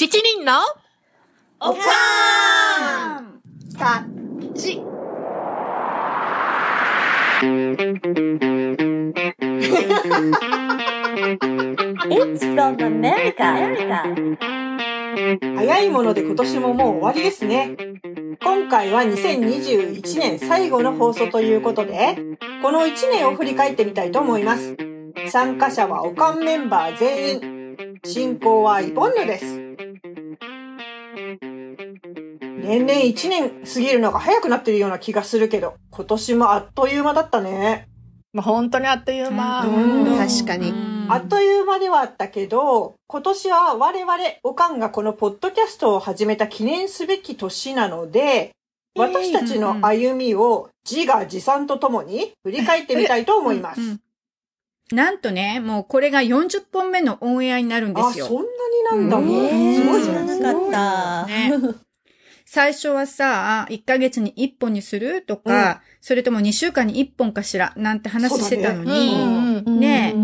七人のおかーんたち。It's from America. America. 早いもので今年ももう終わりですね。今回は2021年最後の放送ということで、この1年を振り返ってみたいと思います。参加者はオカンメンバー全員。進行はイボンヌです。年々1年過ぎるのが早くなってるような気がするけど、今年もあっという間だったね。まあ、本当にあっという間。うん確かに。あっという間ではあったけど、今年は我々、おかんがこのポッドキャストを始めた記念すべき年なので、私たちの歩みを自画自賛とともに振り返ってみたいと思います。うんなんとね、もうこれが40本目のオンエアになるんであ、すよ。そんなになんだ。もうえすごいじゃなかった。ね最初はさ、1ヶ月に1本にするとか、それとも2週間に1本かしら、なんて話してたのうに、んうんね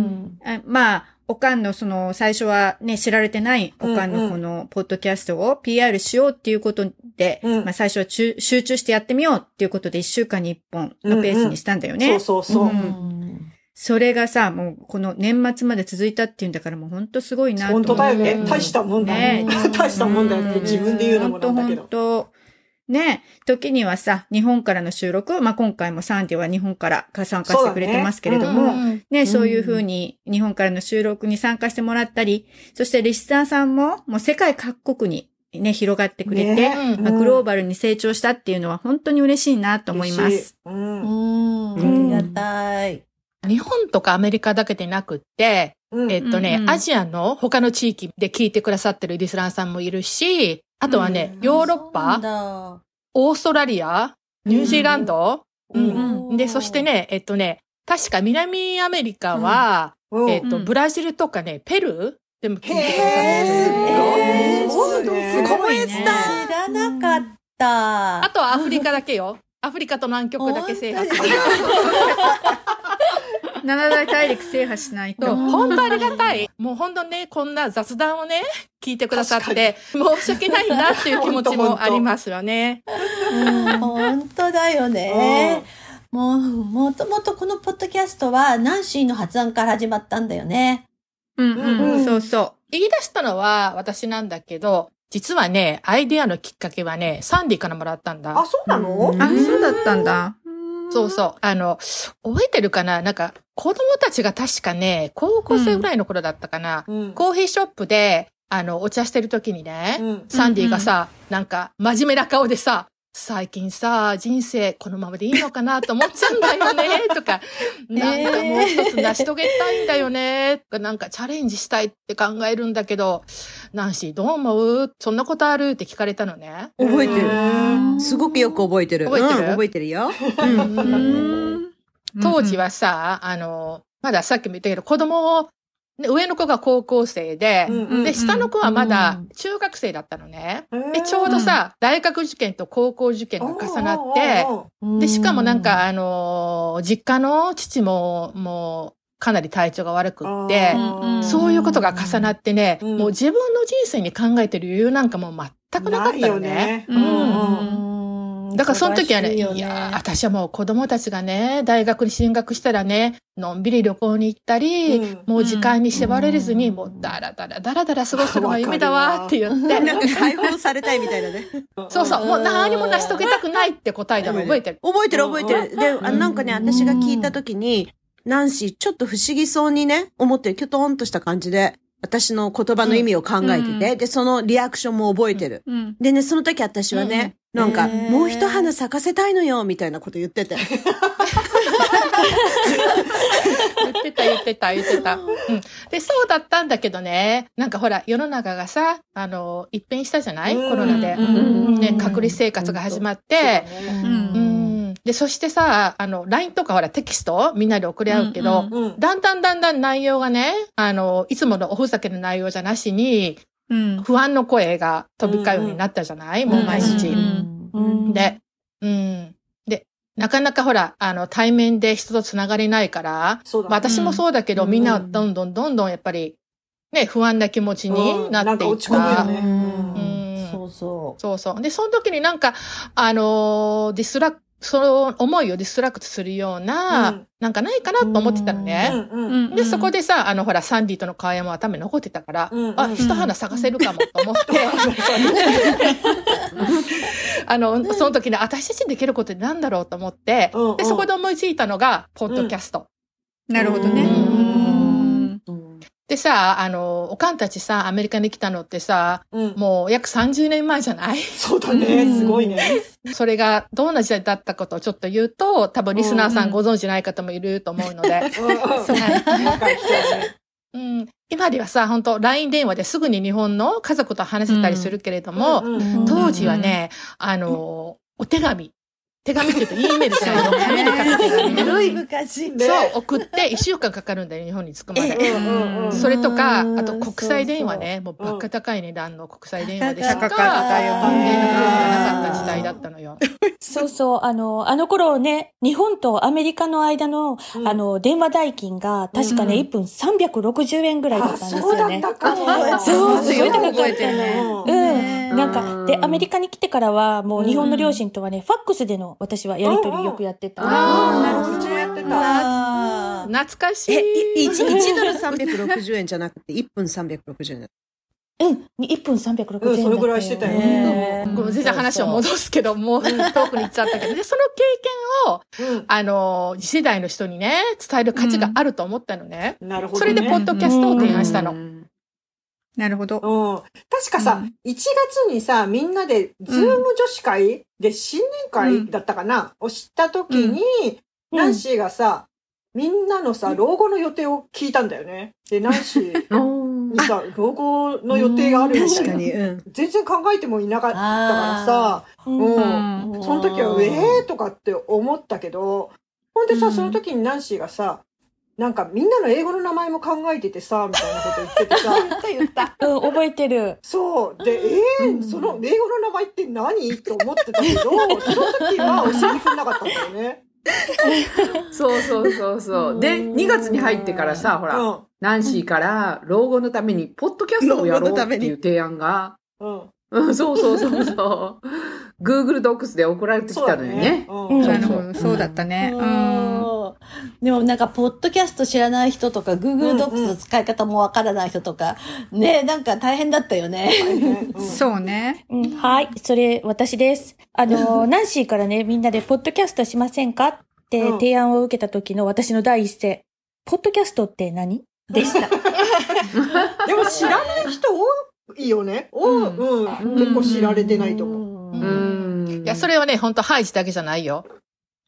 え。まあ、おかんのその、最初はね、知られてないおかんうん。うんのこの、ポッドキャストを PR しようっていうことで、うん。まあ最初は集集中してやってみようっていうことで1週間に1本のペースにしたんだよね。そうそうそう。うんそれがさ、もうこの年末まで続いたっていうんだからもうほんとすごいなと思って。本当だよねう。ん大したもんだねね。大したもんだよって自分で言うのもなんだけど本。当本当ね時にはさ、日本からの収録、まあ、今回もサンディは日本から参加してくれてますけれども、ねねそういうふうに日本からの収録に参加してもらったり、そしてリスナーさんももう世界各国にね、広がってくれて、ねまあ、グローバルに成長したっていうのは本当に嬉しいなと思います。いうん。うん。ありがたい。日本とかアメリカだけでなくって、うん。えっとね、うんうんアジアの他の地域で聞いてくださってるリスナーさんもいるし、あとはね、うん。ヨーロッパ、だ。オーストラリア、ニュージーランド、ううん。ん。で、そして、ね、えっとね、確か南アメリカは、うん。えっと、うん。ブラジルとかね、ペルー？でも聞いてくださってる。すごい。すごいね。すごいね知らなかった。あとはアフリカだけよ。アフリカと南極だけ制覇する。七大大陸制覇しないと。本当ありがたい。もう本当ね、こんな雑談をね、聞いてくださって、申し訳ないなっていう気持ちもありますよね。本当だよね。もう、もともとこのポッドキャストはナンシーの発案から始まったんだよね。うんうんううそうそ言い出したのは私なんだけど、実はね、アイデアのきっかけはね、サンディからもらったんだ。あ、そうなの？う。あ、そうだったんだ。そうそう。あの、覚えてるかな？なんか、子供たちが確かね、高校生ぐらいの頃だったかな。うん。コーヒーショップで、あの、お茶してる時にね、うんサンディがさ、なんか、真面目な顔でさ、最近さ、人生このままでいいのかなと思っちゃうんだよね、とか、なんかもう一つ成し遂げたいんだよね、とか、なんかチャレンジしたいって考えるんだけど、ナンシーどう思う？そんなことある？って聞かれたのね。覚えてる。うんすごくよく覚えてる。覚えてる？うん覚えてるよ。うん当時はさ、あの、まださっきも言ったけど、子供を、ね上の子が高校生で、うんで、下の子はまだうん中学生だったのね。うんで、ちょうどさ、大学受験と高校受験が重なって、で、しかもなんか、あのー実家の父も、もう、かなり体調が悪くってそういうことが重なってね、うん。もう自分の人生に考えてる余裕なんかもう全くなかったよね。うんうんうんだからその時はね、い忙しよやー、私はもう子供たちがね、大学に進学したらね、のんびり旅行に行ったり、うん。もう時間に縛られずに、うん。もうだらだらだらだら過ごすのが夢だわって言って、なんか解放されたいみたいなね。そうそう、もう何も成し遂げたくないって答えたの覚えてる。覚えてる覚えてる。で、あなんかね、私が聞いたときに、ナンシー、ちょっと不思議そうにね、思ってる、キョトンとした感じで、私の言葉の意味を考えてて、うんで、そのリアクションも覚えてる。うん。でね、その時私はね、なんか、へーもう一花咲かせたいのよ、みたいなこと言ってて。言ってた言ってた言ってた。うん。で、そうだったんだけどね、なんかほら、世の中がさ、あの、一変したじゃない？うんコロナで。うんね、隔離生活が始まって、ううんん。で、そしてさ、あの、LINE とかほら、テキストみんなで送り合うけど、うんうん。だんだんだんだん内容がね、あの、いつものおふざけの内容じゃなしに、うん。不安の声が飛び交うようになったじゃない、もう毎日。うんうんで、うん。で、なかなかほら、あの、対面で人と繋がれないから、そうだね。私もそうだけど、うんみんなどんどんどんどんやっぱり、ね、不安な気持ちになっていった。そうそう。そうそう。で、その時になんか、あのーディストラクその思いを distract するような、うん。なんかないかなと思ってたのうね。で、そこでさ、あの、ほら、サンディとの会話も頭に残ってたから、うんあ、一花咲かせるかもと思って、あの、その時に私たちにできることって何だろうと思って、で、そこで思いついたのが、ポッドキャスト。なるほどね。うんうんでさ、あの、おかんたちさ、アメリカに来たのってさ、うん。もう約30年前じゃない？そうだね。すごいね。それがどんな時代だったことをちょっと言うと、多分リスナーさんご存知ない方もいると思うので。うん 今ではさ、本当 LINE 電話ですぐに日本の家族と話せたりするけれども、うんうん当時はね、あの、お手紙。手紙って言うと E メールじゃないよ。紙に書く手紙ね。古い昔。ねそう、送って1週間かかるんだよ、日本に着くまで。それとか、うんあと国際電話ね、もうバカ高い値段の国際電話でしか、高かったよ連絡ねがなかった時代だったのよ。そうそう、あの、あの頃ね、日本とアメリカの間の、うんあの、電話代金が、確かね、うん1分360円ぐらいだあ、ったんですそうだよね。ったか。そうすごい高かったよねうんうん。なんうか、んで、アメリカに来てからは、もう日本の両親とはね、ファックスでの私はやりとりよくやってた。あーなるほどうちもやってた。懐かしえ、い。い 1, 1ドル 360円じゃなくて1分360円だ。うん。1分360円。うんそれぐらいしてたよねごめん全然話を戻すけど、もう遠くに行っちゃったけど、で、その経験を、うんあの、次世代の人にね、伝える価値があると思ったのね。なるほどね。それで、ポッドキャストを提案したの。うんなるほど。うん。確かさ、1月にさ、みんなで、ズーム女子会で新年会だったかな、を知った時に、うんナンシーがさ、みんなのさ、老後の予定を聞いたんだよね。で、ナンシー にさ、老後の予定があるみたいな。確かに。うん。全然考えてもいなかったからさ、うんうん。うんその時は、ええー？とかって思ったけど、ほんでさ、うんその時にナンシーがさ、なんかみんなの英語の名前も考えててさ、みたいなこと言っててさ、言った。うん、覚えてる。そう。で、えー、その英語の名前って何？と思ってたけど、その時は教えてくれなかったんだよね。そうそうそうそう。で、2月に入ってからさ、ほら、うん。ナンシーから老後のために、ポッドキャストをやろうっていう提案が、うん。うん、そうそうそうそう。Google Docs で送られてきたのよね。そうだったね。うん。でもなんか、ポッドキャスト知らない人とか、Google Docs の使い方もわからない人とか、ね、なんか大変だったよね。そうね。うん、はい、それ私です。あの、ナンシーからね、みんなでポッドキャストしませんかってうん提案を受けた時の私の第一声。ポッドキャストって何？でした。でも知らない人多いよね。おう、うん。結構知られてないと思う。ううん。いや、それはね、本当ハイジだけじゃないよ。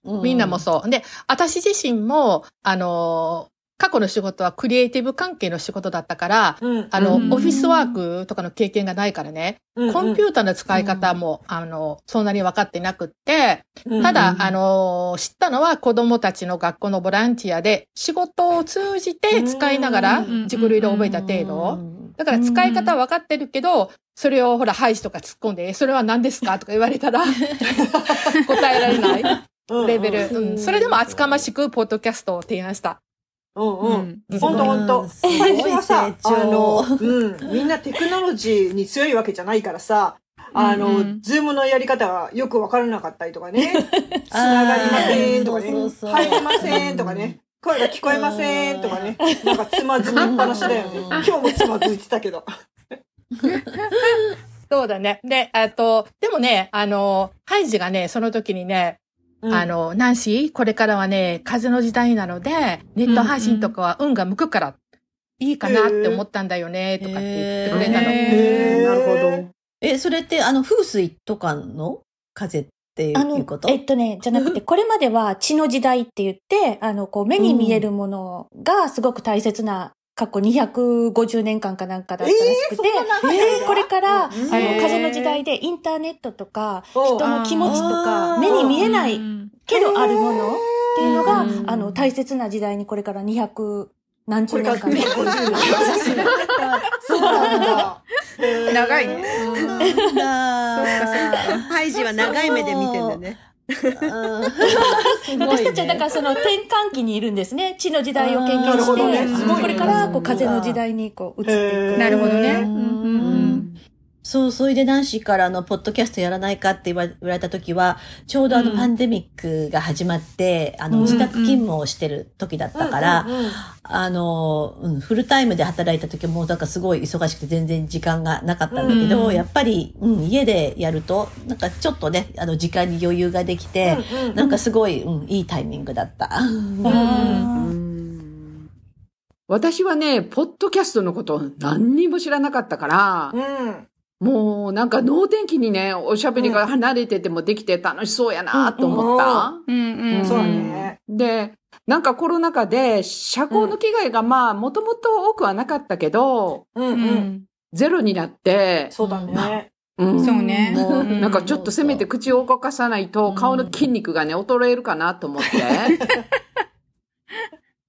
みんなもそう。で、私自身も、あの、過去の仕事はクリエイティブ関係の仕事だったから、うん。あの、うん。オフィスワークとかの経験がないからね、うんコンピューターの使い方も、あの、そんなに分かってなくって、うん。ただ、あの、知ったのは子供たちの学校のボランティアで仕事を通じて使いながらうん。自己流で覚えた程度。だから使い方は分かってるけど、それをほら、ハイジとか突っ込んで、えそれは何ですか？とか言われたら、答えられない。レベル。うん。それでも厚かましく、ポッドキャストを提案した。うんうん。うん。ほんとほんと。最初はさ、あの、うん、みんなテクノロジーに強いわけじゃないからさ、あの、うんうん。ズームのやり方がよくわからなかったりとかね、つながりませんとかね、あーそうそうそう。入れませんとかね、声が聞こえませんとかね、なんかつまずきっぱなしだよね。今日もつまずいてたけど。そうだね。で、あと、でもね、あの、ハイジがね、その時にね、うんあの、ナンシー、これからはね、風の時代なので、ネット配信とかは運が向くから、いいかなって思ったんだよね、とかって言ってくれたの。へーなるほど。え、それって、あの、風水とかの？風っていあのうこと、えっとね、じゃなくて、これまでは血の時代って言って、あの、こう、目に見えるものがすごく大切な、過去250年間かなんかだったらしくて、えーこれから、あの、風の時代でインターネットとか、人の気持ちとあか、ー目に見えないうんけどあるものっていうのがう、んあの、大切な時代にこれから200何十年間。250年。そうなんだ。長いね。なんだハイジは長い目で見てんだね。私たちはだからその転換期にいるんですね。地の時代を経験なるほどねして、ねこれからこう風の時代にこう移っていく。なるほどね。そう、それでナンシーからあの、ポッドキャストやらないかって言われた時は、ちょうどあの、うん。パンデミックが始まって、あの、うん自宅勤務をしてる時だったから、あの、うん、フルタイムで働いた時も、だからすごい忙しくて全然時間がなかったんだけど、うんやっぱり、うん、家でやると、なんかちょっとね、あの、時間に余裕ができて、うんうんなんかすごい、うん、いいタイミングだった。うん。私はね、ポッドキャストのこと何にも知らなかったから、うんもうなんか脳天気にね、おしゃべりが離れててもできて楽しそうやなと思った。うんうん。そうだね。で、なんかコロナ禍で社交の機会がまあもともと多くはなかったけど、うんううんん。ゼロになって、そうだね。うんそうねもううんなんかちょっとせめて口を動かさないと顔の筋肉がね、衰えるかなと思って、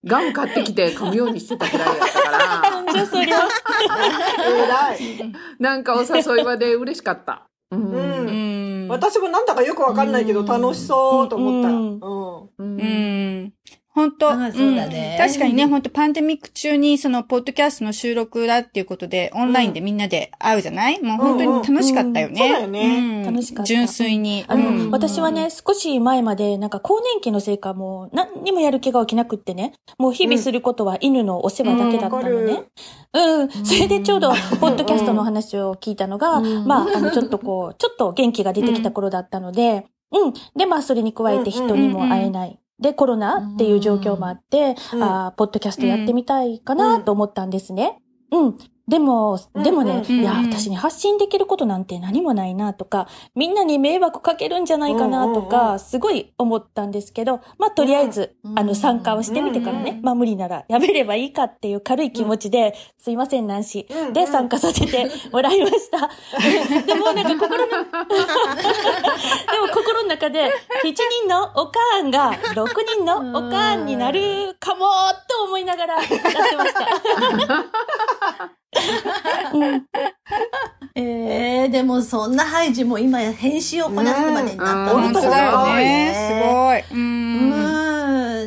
ガム買ってきて噛むようにしてたくらいだったから、じゃあそれは。偉い。なんかお誘いはで嬉しかった。うんうんうん。私もなんだかよくわかんないけど楽しそうと思った。ううんん。ううんん。本当、あそうだね。うん確かにね、本当パンデミック中にそのポッドキャストの収録だっていうことで、オンラインでみんなで会うじゃない、もう本当に楽しかったよね。うんうん。そうだよね。ん。楽しかった。純粋に。あの、うん。私はね、少し前まで、なんか更年期のせいかもう、何にもやる気が起きなくってね、もう日々することは犬のお世話だけだったのね。うん。それでちょうど、ポッドキャストの話を聞いたのが、うん。まあ、あの、ちょっとこう、ちょっと元気が出てきた頃だったので、うん。で、まあ、それに加えて人にも会えない。で、コロナっていう状況もあって、うんああ、ポッドキャストやってみたいかなと思ったんですね。うん。でも、でもね、うんいや、うん私に発信できることなんて何もないなとか、みんなに迷惑かけるんじゃないかなとか、すごい思ったんですけど、まあ、とりあえず、うんあの、参加をしてみてからね、うんまあ、無理ならやめればいいかっていう軽い気持ちで、すいません、ナンシー。で、参加させてもらいました。でも、なんか心の、でも心の中で、7人のおかーんが6人のおかーんになるかもと思いながらやってました。うんえー、でもそんなハイジも今編集をこなすまでになったうん本当だよね。すごい。う。うん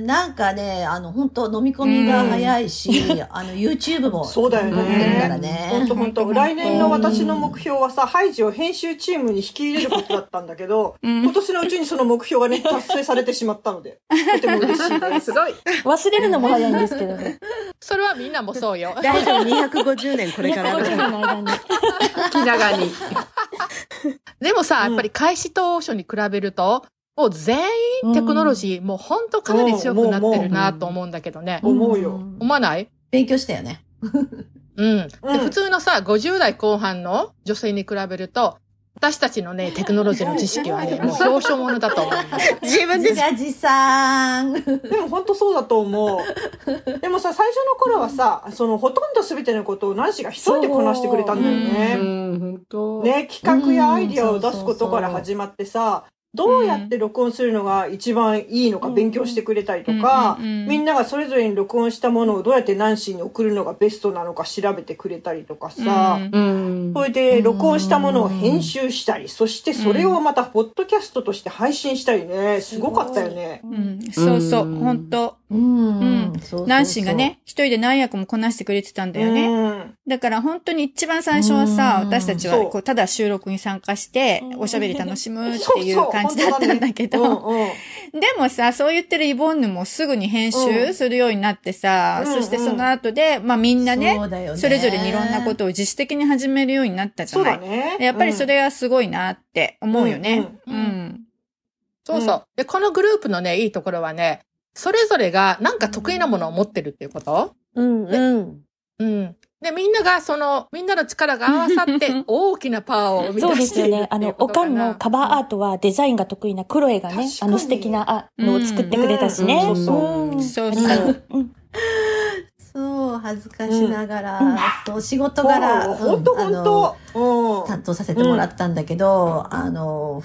ん、なんかね、あの、本当飲み込みが早いし、あの、YouTube もそうだよね。ほんね。とほんと。来年の私の目標はさ、ハイジを編集チームに引き入れることだったんだけど、うん今年のうちにその目標がね、達成されてしまったので、とても嬉しいです。すごい。忘れるのも早いんですけどね。それはみんなもそうよ。大丈夫、250年これからある250年の間に。気長に。でもさ、やっぱり開始当初に比べると、もう全員テクノロジー、もうほんとかなり強くなってるなと思うんだけどね。思うよ。思わない？勉強したよね。うん。でうん普通のさ、50代後半の女性に比べると、私たちのね、テクノロジーの知識はね、もう表彰物だと思います。自分で自画自賛。でも本当そうだと思う。でもさ、最初の頃はさ、そのほとんど全てのことをナンシーが一人でこなしてくれたんだようね。ん、本当。ね、企画やアイディアを出すことから始まってさ、どうやって録音するのが一番いいのか勉強してくれたりとか、みんながそれぞれに録音したものをどうやってナンシーに送るのがベストなのか調べてくれたりとかさ、うん。それで録音したものを編集したり、そしてそれをまたポッドキャストとして配信したりね、すごかったよね。うん。そうそう、うん本当うん。うん。そうそうそう。ナンシーがね、一人で何役もこなしてくれてたんだよね。うん。だから本当に一番最初はさ、うん。私たちはこうただ収録に参加して、おしゃべり楽しむっていそうそうう感じだったんだけど、でもさ、そう言ってるイボンヌもすぐに編集するようになってさ、うんそしてその後で、まあみんなね、ねそれぞれにいろんなことを自主的に始めるようになったじゃない。だね。やっぱりそれはすごいなって思うよね。ううん。そうそう。で、このグループのね、いいところはね、それぞれがなんか得意なものを持ってるっていうこと？うんうん。うん。で、みんながその、みんなの力が合わさって大きなパワーを生みそう出しているですよね。あの、おかんのカバーアートはデザインが得意なクロエがねあの素敵なあのを作ってくれたしね。うん。そう。そううんそう。そう。うん。そう、恥ずかしながら、そう、仕事柄、ほんとほんと。うん。担当させてもらったんだけど、あの、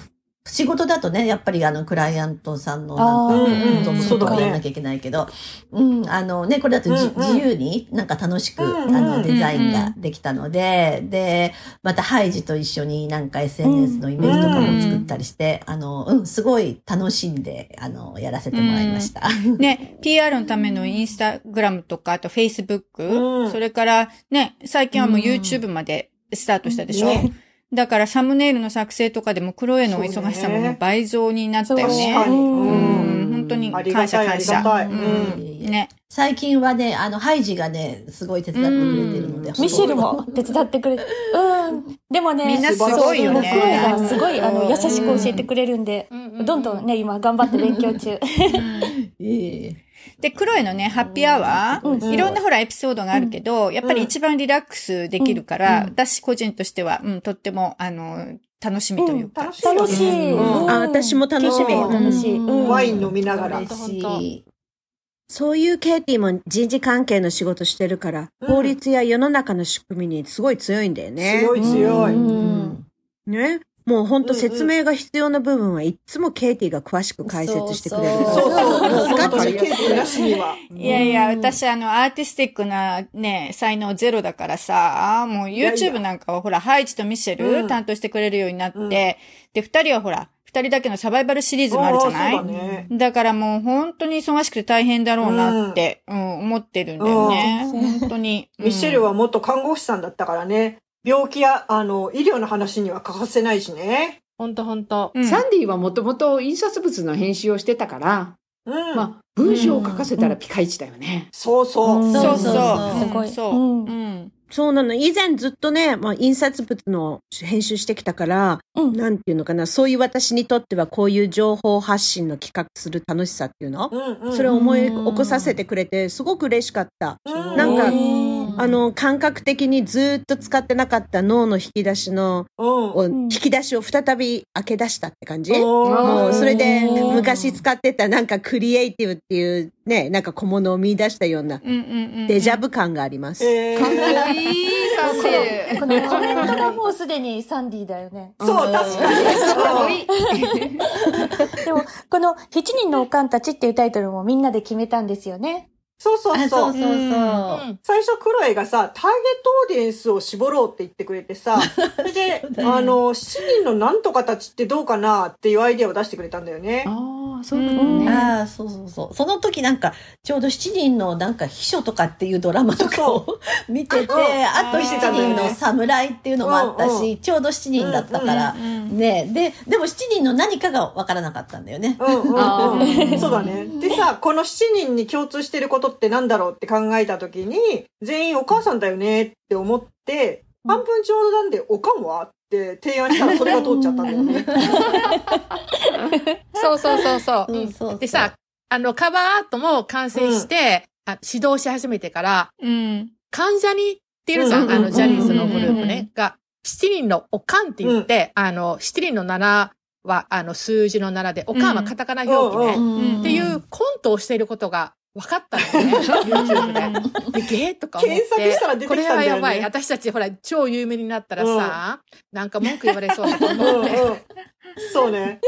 仕事だとね、やっぱりあの、クライアントさんのあなんか、そうとをやらなきゃいけないけど、うん、あのね、これだとじ、うんうん。自由になんか楽しく、うんうんあの、デザインができたので、で、またハイジと一緒になんか SNS のイメージとかも作ったりして、あの、うん、すごい楽しんで、あの、やらせてもらいました。ね、PR のためのインスタグラムとか、あと Facebook、うん。それからね、最近はもう YouTube までスタートしたでしょ、ねだからサムネイルの作成とかでもクロエのお忙しさも倍増になったよね。確かに。ううん、本当に感謝感謝。りがたい。ううんん。ね。最近はね、あの、ハイジがね、すごい手伝ってくれてるので、ミシェルも手伝ってくれて。うん。でもね、みんなすごいよねそう声がすごい、あの、優しく教えてくれるんでどんどんね、今頑張って勉強中。ええで、クロエのね、ハッピーアワー、うん。いろんなほらエピソードがあるけど、やっぱり一番リラックスできるから、私個人としては、うん、とっても、あの、楽しみというか。楽しい。楽しい。うん。うん。あ私も楽しみ。楽しい。うん。うん。ワイン飲みながら。嬉しい。そういうケイティも人事関係の仕事してるから、うん。法律や世の中の仕組みにすごい強いんだよね。強い強い。うん。ね。もうほんとうんうん説明が必要な部分はいっつもケイティが詳しく解説してくれる。そうそう。本当ケーキなしには。いやいや、私あの、アーティスティックなね、才能ゼロだからさ、もう YouTube なんかはほら、ハイジとミシェル、うん担当してくれるようになって、うんで、二人はほら、二人だけのサバイバルシリーズもあるじゃない？だね。だからもう本当に忙しくて大変だろうなって、うん、思ってるんだよね。本当に。ミシェルは、は元看護師さんだったからね。病気や、あの、医療の話には欠かせないしね。ほんとほんと。うんサンディはもともと印刷物の編集をしてたから、うん。まあ、文章を書かせたらピカイチだよね。そうそう。うんそうそう。そうすごいそう。うんうん。そうなの。以前ずっとね、まあ、印刷物の編集してきたから、うんなんていうのかな、そういう私にとってはこういう情報発信の企画する楽しさっていうの、うんうん。それを思い起こさせてくれて、すごく嬉しかった。うんなんかあの、感覚的にずっと使ってなかった脳の引き出しの、引き出しを再び開け出したって感じ、もうそれでうん昔使ってたなんかクリエイティブっていうね、なんか小物を見出したような。デジャブ感があります。えーサンディ。このコメントがもうすでにサンディだよね。そう、確かに。かっこいい。でも、この7人のおかんたちっていうタイトルもみんなで決めたんですよね。そうそうそあそうう。そうそう。うん最初クロエがさ、ターゲットオーディエンスを絞ろうって言ってくれてさ、それで、あの、7人のなんとかたちってどうかなっていうアイデアを出してくれたんだよね。ああ、そういうことね。ああ、そうそうそう。その時なんか、ちょうど7人のなんか秘書とかっていうドラマとかを 見てて、あと見て7たんだよね人の侍っていうのもあったうんし、ちょうど7人だったから、ね。で、でも7人の何かがわからなかったんだよね。うんうんそうだね。でさ、この7人に共通してることってなんだろうって考えたときに、全員お母さんだよねって思って、半分ちょうどなんで、おかんはって提案したらそれが通っちゃったんだよね。そうそうそうそう。そうそうそう。でさ、あの、カバーアートも完成して、あ指導し始めてから、うん。関ジャニっているじゃん、うんうんうんあの、ジャニーズのグループうんね、が、七人のおかんって言って、あの、七人の7は、あの、数字の7で、おかんはカタカナ表記ね、うんん。っていうコントをしていることが分かったのね、YouTube で。で、ゲーとか思って。検索したら出てきたんだよねこれはやばい。私たちほら、超有名になったらさ、なんか文句言われそうだとうん思って、うん。そうね。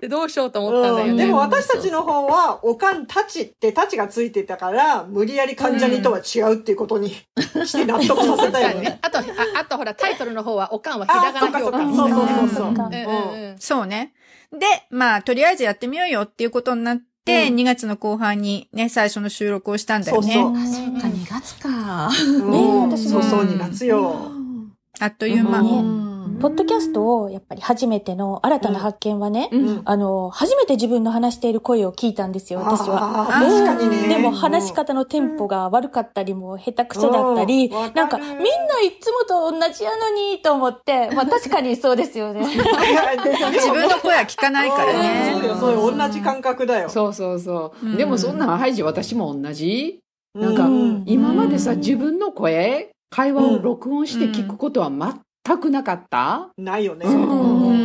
でどうしようと思ったんだよね。うんでも私たちの方は、おかんたちってたちがついてたから、無理やり関ジャニとは違うっていうことにして納得させたよねね。。あと、ああとほら、タイトルの方は、おかんはひらがな表そうそうそうそううんうんうんそうね。で、まあ、とりあえずやってみようよっていうことになっ2月の後半にね、最初の収録をしたんだよね。そうそうあ、そっか、2月か。うん私もそうそう、2月よ。あっという間。うんポッドキャストを、やっぱり初めての新たな発見はね、うんあの、初めて自分の話している声を聞いたんですよ、私は。確かにね。でも話し方のテンポが悪かったりも下手くそだったり、なんかみんないつもと同じやのにと思って、まあ 確かにそうですよね。自分の声は聞かないからね。そうよ、そうよ、同じ感覚だよ。そうそうそう。うんでもそんなハイジ私も同じ。なんかうん今までさ、自分の声、会話を録音して聞くことは全くなかった？ないよね。う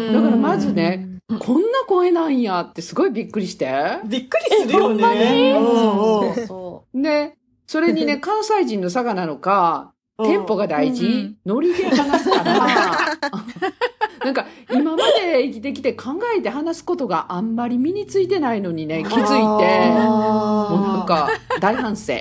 んだからまずね、こんな声なんやってすごいびっくりして。びっくりするよね。うんうんそうそで、それにね、関西人の差がなのか、テンポが大事、ノリで話すから、なんか今まで生きてきて考えて話すことがあんまり身についてないのにね、気づいて、あもうなんか大反省。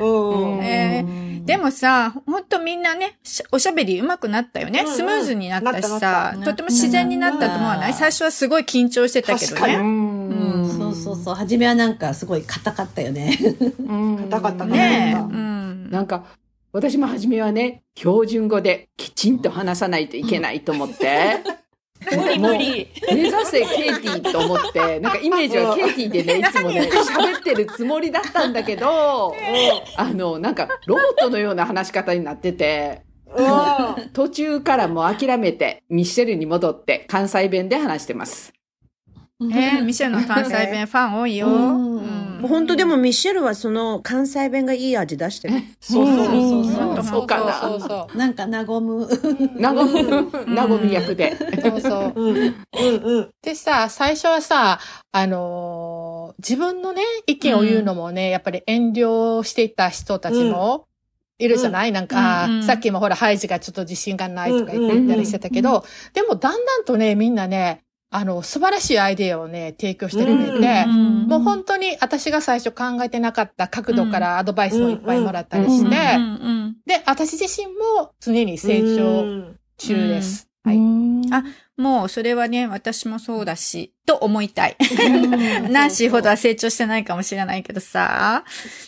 うん。えでもさ、ほんとみんなね、しおしゃべり上手くなったよね。うんうん。スムーズになったしさとても自然になったと思わない？最初はすごい緊張してたけどね。うん。そうそうそう。初めはなんかすごい硬かったよね。うん。硬かったねうん。なんか、私も初めはね、標準語できちんと話さないといけないと思って、無理無理。目指せケイティと思って、なんかイメージはケイティでね、いつもね、喋ってるつもりだったんだけど、あの、なんかロボットのような話し方になってて、うん途中からもう諦めて、ミッシェルに戻って関西弁で話してます。えー、ミシェルの関西弁ファン多いよ。うんうん本当でもミッシェルはその関西弁がいい味出してる。そうそうそうそう。うんそうかなそうそうなんか和む。なごみ、なごみ役で。そう。そうそう。うん。うんうん。でさ、最初はさ、あのー自分のね、意見を言うのもね、やっぱり遠慮していた人たちもいるじゃない、なんか、うんうんさっきもほら、ハイジがちょっと自信がないとか言ってたりしてたけど、でもだんだんとね、みんなね、あの、素晴らしいアイデアをね、提供してくれて、うんもう本当に私が最初考えてなかった角度からアドバイスもいっぱいもらったりして、うんうんで、私自身も常に成長中です。はい。あもうそれはね、私もそうだし、と思いたい。ナンシーほどは成長してないかもしれないけどさ。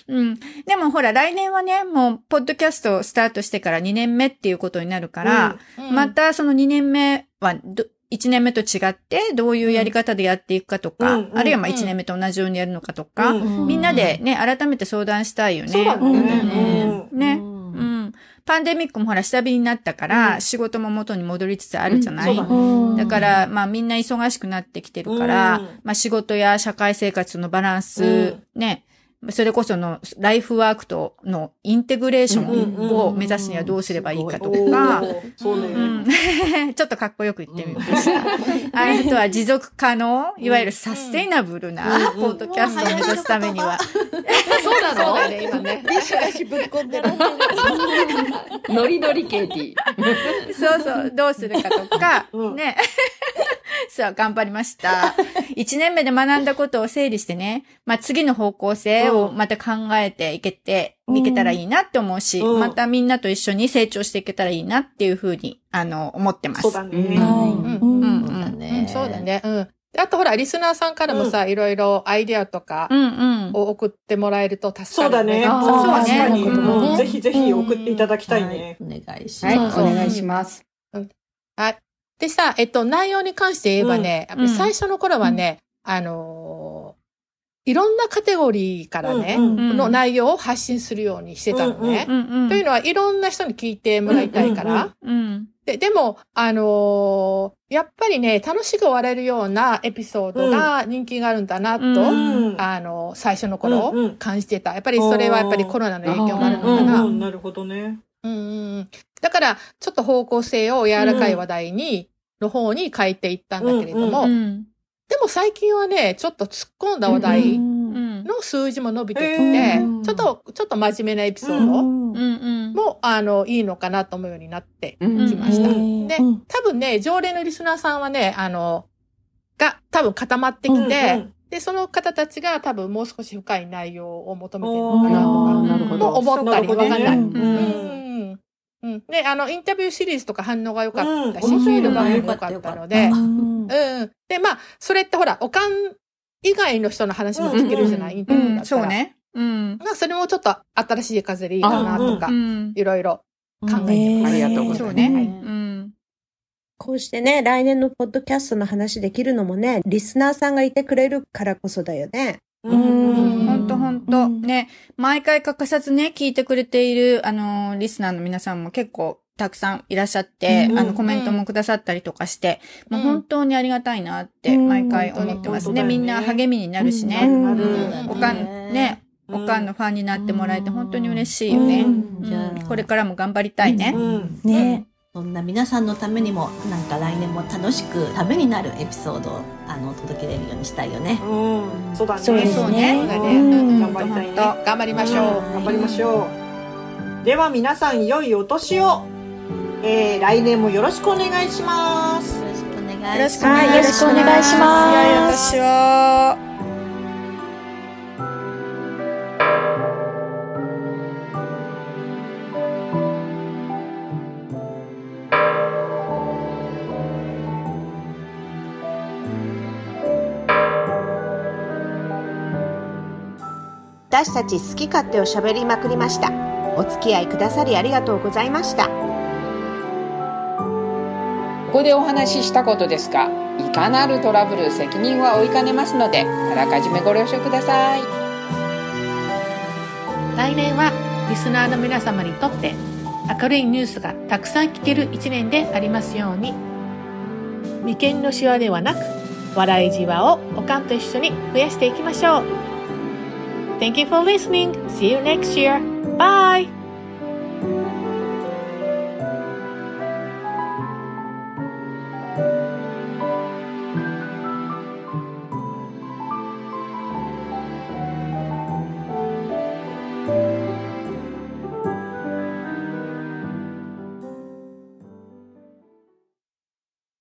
うん。でもほら、来年はね、もう、ポッドキャストをスタートしてから2年目っていうことになるから、うんまたその2年目はど、1年目と違って、どういうやり方でやっていくかとか、うん。あるいはまあ1年目と同じようにやるのかとか、うん。みんなでね、改めて相談したいよね。そうだね。うん。うん。ね。ん。ん。パンデミックもほら、下火になったから、うん仕事も元に戻りつつあるじゃない、そうだね。だから、まあみんな忙しくなってきてるから、うん。まあ仕事や社会生活のバランス、うん。ね、それこそのライフワークとのインテグレーションを目指すにはどうすればいいかとおか、ーそうね。うん ちょっとかっこよく言ってみました。あとは持続可能、いわゆるサステイナブルなうんポッドキャストを目指すためには、そうなそうのだね、今ね。ビシバシぶっ込んでる。ノリノリケイティ。そうそう、どうするかとか、うんね。そう、頑張りました。一年目で学んだことを整理してね、まあ次の方向性をまた考えていけて、いけたらいいなって思うし、うんまたみんなと一緒に成長していけたらいいなっていうふうに、あの、思ってます。そうだね。そうだうん、ね。そうだ。ね。うん。であとほら、リスナーさんからもさ、いろいろアイデアとかうんうん。を送ってもらえると助かる、そうだね。そうそうねぜひぜひ送っていただきたいね。お願いしはい、ます。お願いします。はい。でさ、えっと、内容に関して言えばね、うん最初の頃はね、あのーいろんなカテゴリーからね、うんうんの内容を発信するようにしてたのね。うんうん。というのは、いろんな人に聞いてもらいたいから。うんうんうん。で、でも、あのーやっぱりね、楽しく笑えるようなエピソードが人気があるんだなと、うんうんあの、最初の頃うんうん感じてた。やっぱりそれはやっぱりコロナの影響もあるのかな。うんうんなるほどね。うんうんうんだから、ちょっと方向性を柔らかい話題に、の方に変えていったんだけれども、うん。でも最近はね、ちょっと突っ込んだ話題うん。の数字も伸びてきて、へーちょっと、ちょっと真面目なエピソードうんうん。も、あの、いいのかなと思うようになってうんきました。うんでうん、多分ね、常連のリスナーさんはね、あの、が多分固まってきて、うんうんで、その方たちが多分もう少し深い内容を求めてるのかあなとか、ーなるほど。も思ったりわかんないうんうんうん。で、あの、インタビューシリーズとか反応が良かったし、うんフィードバックよも良かかったので、うんうん。で、まあ、それってほら、おかん以外の人の話も聞けるじゃない、インタうん、ビューだったら。そう。ね。うん。まあ、それもちょっと新しい風でいいかなとかう、ん。いろいろ考えてうんます。ありがとうございますそうね。はいうん。こうしてね、来年のポッドキャストの話できるのもね、リスナーさんがいてくれるからこそだよね。うん。うん。ほんとほんと。うん。ね、毎回欠かさずね、聞いてくれている、あのー、リスナーの皆さんも結構たくさんいらっしゃって、うん。あの、コメントもくださったりとかして、うん。もう本当にありがたいなってうん。毎回思ってますね。本当だよねみんな励みになるしね。うん。おかん、ね、おかんのファンになってもらえて本当に嬉しいよね。うん。これからも頑張りたいね。うん。ねそんな皆さんのためにも、なんか来年も楽しくためになるエピソードを、あの、届けれるようにしたいよね。うんそうだね。そうですねね。そうだねうん頑張りたいね。頑張りましょう。頑張りましょう。では皆さん、良いお年を。えー、来年もよろしくお願いします。よろしくお願願いします。よろしくお願いします。はいよろしくお願い私たち好き勝手を喋りまくりました。お付き合いくださりありがとうございました。ここでお話ししたことですがいかなるトラブル責任は負いかねますのであらかじめご了承ください来年はリスナーの皆様にとって明るいニュースがたくさん聞ける一年でありますように眉間のシワではなく笑いじわをおかんと一緒に増やしていきましょう Thank you for listening. See you next year. Bye!